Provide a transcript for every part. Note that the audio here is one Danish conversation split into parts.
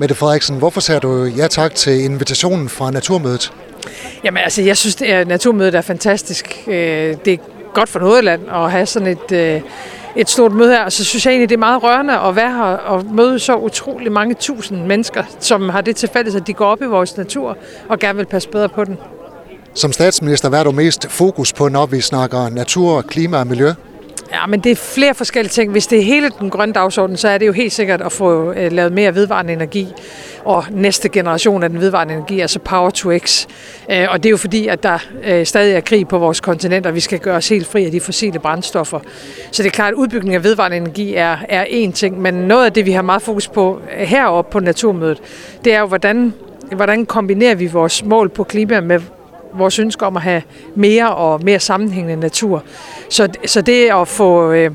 Mette Frederiksen, hvorfor sagde du ja tak til invitationen fra Naturmødet? Jamen altså, jeg synes, at Naturmødet er fantastisk. Øh, det er godt for Nordjylland at have sådan et, øh, et stort møde her. Og så synes jeg egentlig, det er meget rørende at være her og møde så utrolig mange tusind mennesker, som har det til fælles, at de går op i vores natur og gerne vil passe bedre på den. Som statsminister, hvad er du mest fokus på, når vi snakker natur, klima og miljø? Ja, men det er flere forskellige ting. Hvis det er hele den grønne dagsorden, så er det jo helt sikkert at få øh, lavet mere vedvarende energi. Og næste generation af den vedvarende energi, altså Power to X. Øh, og det er jo fordi, at der øh, stadig er krig på vores kontinent, og vi skal gøre os helt fri af de fossile brændstoffer. Så det er klart, at udbygning af vedvarende energi er, er én ting, men noget af det, vi har meget fokus på øh, heroppe på Naturmødet, det er jo, hvordan, hvordan kombinerer vi vores mål på klima med vores ønske om at have mere og mere sammenhængende natur. Så, så det at få øh,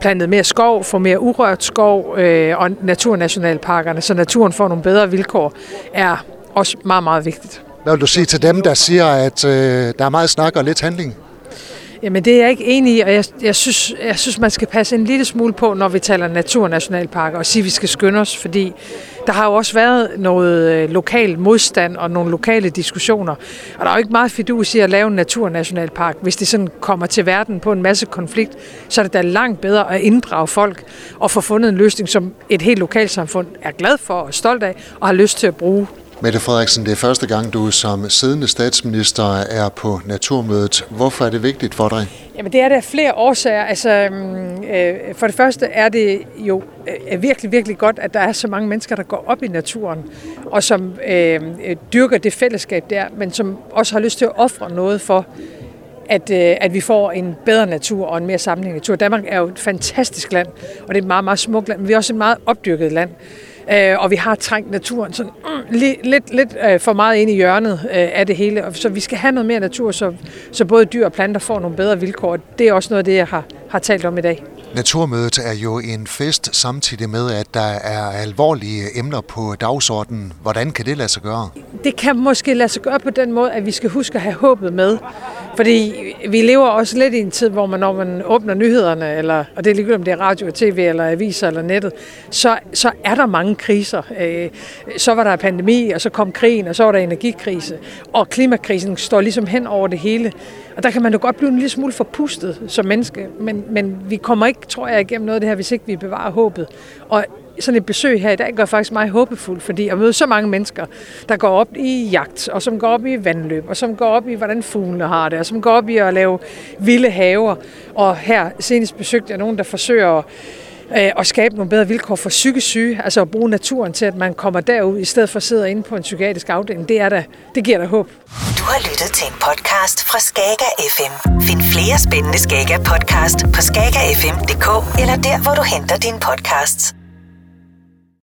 plantet mere skov, få mere urørt skov øh, og naturnationalparkerne, så naturen får nogle bedre vilkår, er også meget, meget vigtigt. Hvad vil du sige til dem, der siger, at øh, der er meget snak og lidt handling? Jamen det er jeg ikke enig i, og jeg, jeg, synes, jeg synes, man skal passe en lille smule på, når vi taler naturnationalparker, og sige, at vi skal skynde os, fordi der har jo også været noget øh, lokal modstand og nogle lokale diskussioner. Og der er jo ikke meget fidus i at lave en naturnationalpark. Hvis det sådan kommer til verden på en masse konflikt, så er det da langt bedre at inddrage folk og få fundet en løsning, som et helt lokalsamfund er glad for og stolt af og har lyst til at bruge. Mette Frederiksen, det er første gang, du som siddende statsminister er på Naturmødet. Hvorfor er det vigtigt for dig? Jamen det er der flere årsager. Altså, øhm, øh, for det første er det jo øh, virkelig, virkelig godt, at der er så mange mennesker, der går op i naturen, og som øhm, øh, dyrker det fællesskab der, men som også har lyst til at ofre noget for, at, øh, at vi får en bedre natur og en mere sammenhængende natur. Danmark er jo et fantastisk land, og det er et meget, meget smukt land, men vi er også et meget opdyrket land. Øh, og vi har trængt naturen sådan mm, lidt, lidt, lidt øh, for meget ind i hjørnet øh, af det hele. Så vi skal have noget mere natur, så, så både dyr og planter får nogle bedre vilkår. Det er også noget af det, jeg har, har talt om i dag. Naturmødet er jo en fest samtidig med, at der er alvorlige emner på dagsordenen. Hvordan kan det lade sig gøre? Det kan måske lade sig gøre på den måde, at vi skal huske at have håbet med. Fordi vi lever også lidt i en tid, hvor man, når man åbner nyhederne, eller, og det er ligegyldigt om det er radio og tv, eller aviser eller nettet, så, så er der mange kriser. Øh, så var der pandemi, og så kom krigen, og så var der energikrise. Og klimakrisen står ligesom hen over det hele. Og der kan man jo godt blive en lille smule forpustet som menneske, men, men vi kommer ikke, tror jeg, igennem noget af det her, hvis ikke vi bevarer håbet. Og sådan et besøg her i dag gør faktisk mig håbefuld, fordi at møde så mange mennesker, der går op i jagt, og som går op i vandløb, og som går op i, hvordan fuglene har det, og som går op i at lave vilde haver. Og her senest besøgte jeg nogen, der forsøger at øh, at skabe nogle bedre vilkår for psykisk syge, altså at bruge naturen til, at man kommer derud, i stedet for at sidde inde på en psykiatrisk afdeling. Det, er da, det giver da håb. Du har lyttet til en podcast fra Skager FM. Find flere spændende Skager podcast på skagerfm.dk eller der, hvor du henter dine podcasts.